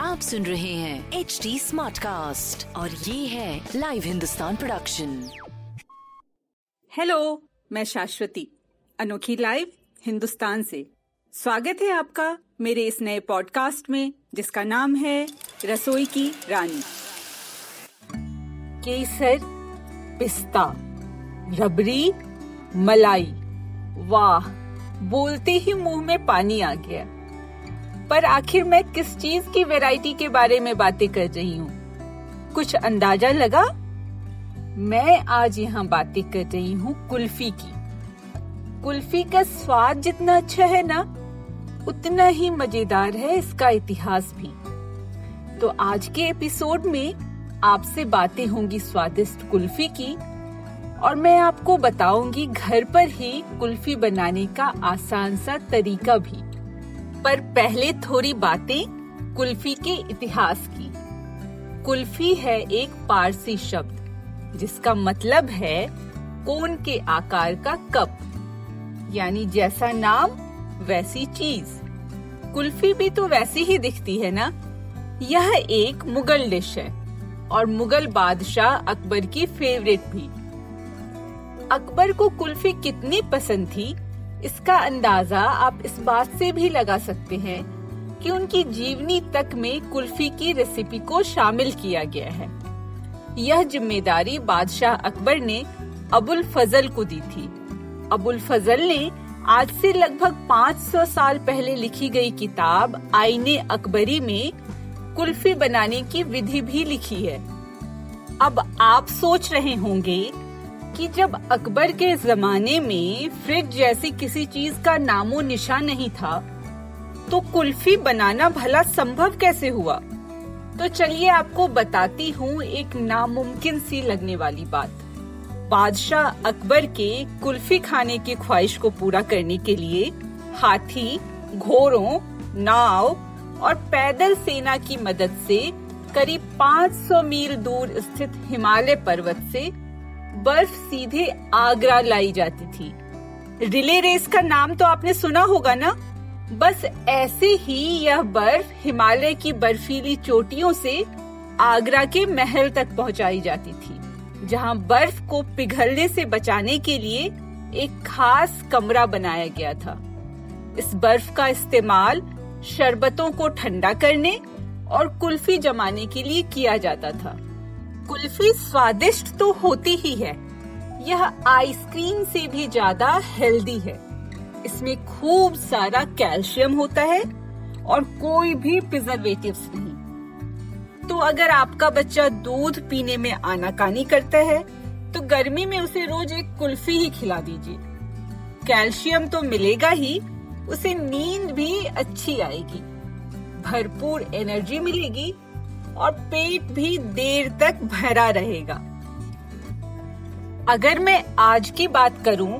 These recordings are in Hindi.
आप सुन रहे हैं एच डी स्मार्ट कास्ट और ये है लाइव हिंदुस्तान प्रोडक्शन हेलो मैं शाश्वती अनोखी लाइव हिंदुस्तान से। स्वागत है आपका मेरे इस नए पॉडकास्ट में जिसका नाम है रसोई की रानी। केसर पिस्ता रबड़ी मलाई। वाह! बोलते ही मुँह में पानी आ गया। पर आखिर मैं किस चीज़ की वैरायटी के बारे में बातें कर रही हूँ? कुछ अंदाज़ा लगा? मैं आज यहाँ बातें कर रही हूँ कुल्फी की। कुल्फी का स्वाद जितना अच्छा है ना, उतना ही मज़ेदार है इसका इतिहास भी। तो आज के एपिसोड में आपसे बातें होंगी स्वादिष्ट कुल्फी की। और मैं आपको बताऊँगी घर पर ही कुल्फी बनाने का आसान सा तरीका भी। पर पहले थोड़ी बातें कुल्फी के इतिहास की। कुल्फी है एक पारसी शब्द, जिसका मतलब है कोन के आकार का कप, यानी जैसा नाम, वैसी चीज़। कुल्फी भी तो वैसी ही दिखती है ना? यह एक मुगल डिश है, और मुगल बादशाह अकबर की फेवरेट भी। अकबर को कुल्फी कितनी पसंद थी? इसका अंदाज़ा आप इस बात से भी लगा सकते हैं कि उनकी जीवनी तक में कुल्फी की रेसिपी को शामिल किया गया है। यह ज़िम्मेदारी बादशाह अकबर ने अबुल फजल को दी थी। अबुल फजल ने आज से लगभग 500 साल पहले लिखी गई किताब आईने अकबरी में कुल्फी बनाने की विधि भी लिखी है। अब आप सोच रहे होंगे कि जब अकबर के जमाने में फ्रिज जैसी किसी चीज़ का नामो निशान नहीं था तो कुल्फी बनाना भला संभव कैसे हुआ? तो चलिए आपको बताती हूँ एक नामुमकिन सी लगने वाली बात। बादशाह अकबर के कुल्फी खाने की ख्वाहिश को पूरा करने के लिए हाथी, घोड़ों, नाव और पैदल सेना की मदद से करीब 500 मील दूर स्थित हिमालय पर्वत से बर्फ़ सीधे आगरा लाई जाती थी। रिले रेस का नाम तो आपने सुना होगा ना? बस ऐसे ही यह बर्फ़ हिमालय की बर्फीली चोटियों से आगरा के महल तक पहुंचाई जाती थी, जहाँ बर्फ़ को पिघलने से बचाने के लिए एक खास कमरा बनाया गया था। इस बर्फ़ का इस्तेमाल शरबतों को ठंडा करने और कुल्फी जमाने के लिए किया जाता था। कुल्फी स्वादिष्ट तो होती ही है। यह आइसक्रीम से भी ज़्यादा हेल्दी है। इसमें खूब सारा कैल्शियम होता है और कोई भी प्रिजर्वेटिव्स नहीं। तो अगर आपका बच्चा दूध पीने में आनाकानी करता है तो गर्मी में उसे रोज एक कुल्फी ही खिला दीजिए। कैल्शियम तो मिलेगा ही, उसे नींद भी अच्छी आएगी। भरपूर एनर्जी मिलेगी और पेट भी देर तक भरा रहेगा। अगर मैं आज की बात करूँ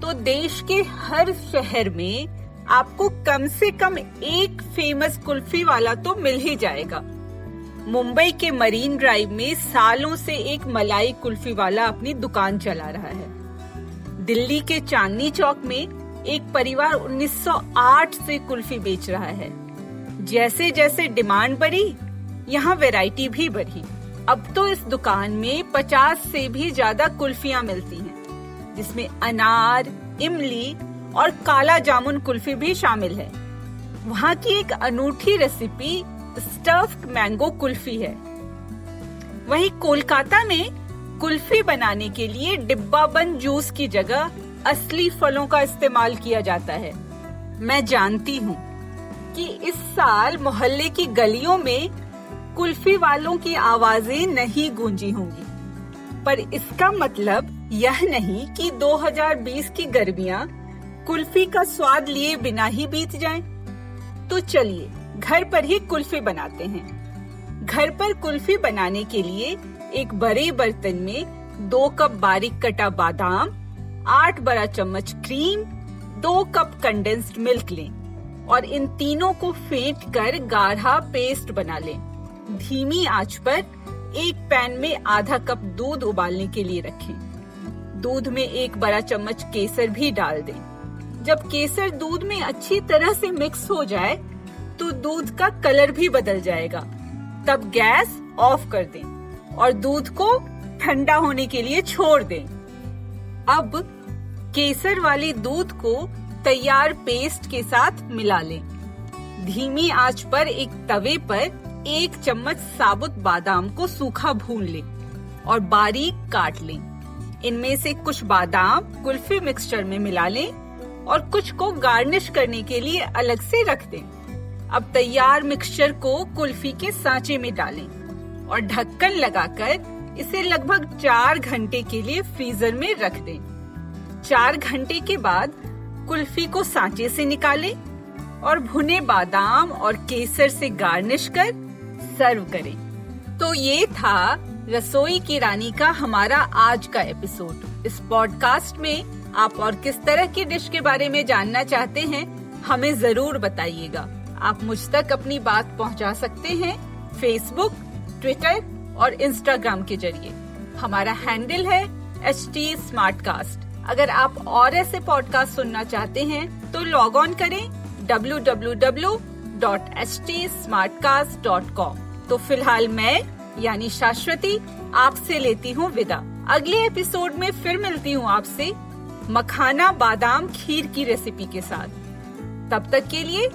तो देश के हर शहर में आपको कम से कम एक फ़ेमस कुल्फी वाला तो मिल ही जाएगा। मुंबई के मरीन ड्राइव में सालों से एक मलाई कुल्फी वाला अपनी दुकान चला रहा है। दिल्ली के चांदनी चौक में एक परिवार 1908 से कुल्फी बेच रहा है। जैसे जैसे डिमांड बढ़ी यहाँ वैरायटी भी बढ़ी। अब तो इस दुकान में 50 से भी ज़्यादा कुल्फियाँ मिलती हैं, जिसमें अनार इमली और काला जामुन कुल्फी भी शामिल है। वहाँ की एक अनूठी रेसिपी स्टफ्ड मैंगो कुल्फी है। वहीं कोलकाता में कुल्फी बनाने के लिए डिब्बा बंद जूस की जगह असली फलों का इस्तेमाल किया जाता है। मैं जानती हूँ कि इस साल मोहल्ले की गलियों में कुल्फी वालों की आवाज़ें नहीं गूंजी होंगी। पर इसका मतलब यह नहीं कि 2020 की गर्मियाँ कुल्फी का स्वाद लिए बिना ही बीत जाएँ। तो चलिए, घर पर ही कुल्फी बनाते हैं। घर पर कुल्फी बनाने के लिए एक बड़े बर्तन में दो कप बारीक कटा बादाम, आठ बड़ा चम्मच क्रीम, दो कप कंडेंस्ड मिल्क लें और इन तीनों को फेंट कर गाढ़ा पेस्ट बना लें। धीमी आँच पर एक पैन में आधा कप दूध उबालने के लिए रखें। दूध में एक बड़ा चम्मच केसर भी डाल दें। जब केसर दूध में अच्छी तरह से मिक्स हो जाए तो दूध का कलर भी बदल जाएगा। तब गैस ऑफ़ कर दें और दूध को ठंडा होने के लिए छोड़ दें। अब केसर वाले दूध को तैयार पेस्ट के साथ मिला लें। धीमी आँच पर एक तवे पर एक चम्मच साबुत बादाम को सूखा भून लें और बारीक काट लें। इनमें से कुछ बादाम कुल्फी मिक्सचर में मिला लें और कुछ को गार्निश करने के लिए अलग से रख दें। अब तैयार मिक्सचर को कुल्फी के सांचे में डालें और ढक्कन लगाकर इसे लगभग चार घंटे के लिए फ्रीजर में रख दें। चार घंटे के बाद कुल्फी को सांचे से निकालें और भुने बादाम और केसर से गार्निश कर सर्व करें। तो ये था रसोई की रानी का हमारा आज का एपिसोड इस पॉडकास्ट में आप और किस तरह की डिश के बारे में जानना चाहते हैं, हमें ज़रूर बताइएगा। आप मुझ तक अपनी बात पहुँचा सकते हैं फेसबुक ट्विटर और इंस्टाग्राम के ज़रिए। हमारा हैंडल है एच टी अगर आप और ऐसे पॉडकास्ट सुनना चाहते हैं तो लॉग ऑन करें www.htsmartcast.com तो फ़िलहाल मैं, यानी शाश्वती, आपसे लेती हूँ विदा। अगले एपिसोड में फिर मिलती हूँ आपसे मखाना बादाम खीर की रेसिपी के साथ। तब तक के लिए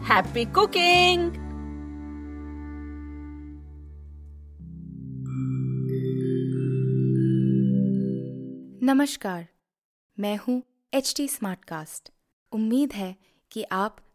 हैप्पी कुकिंग नमस्कार, मैं हूँ एच टी स्मार्ट कास्ट उम्मीद है कि आप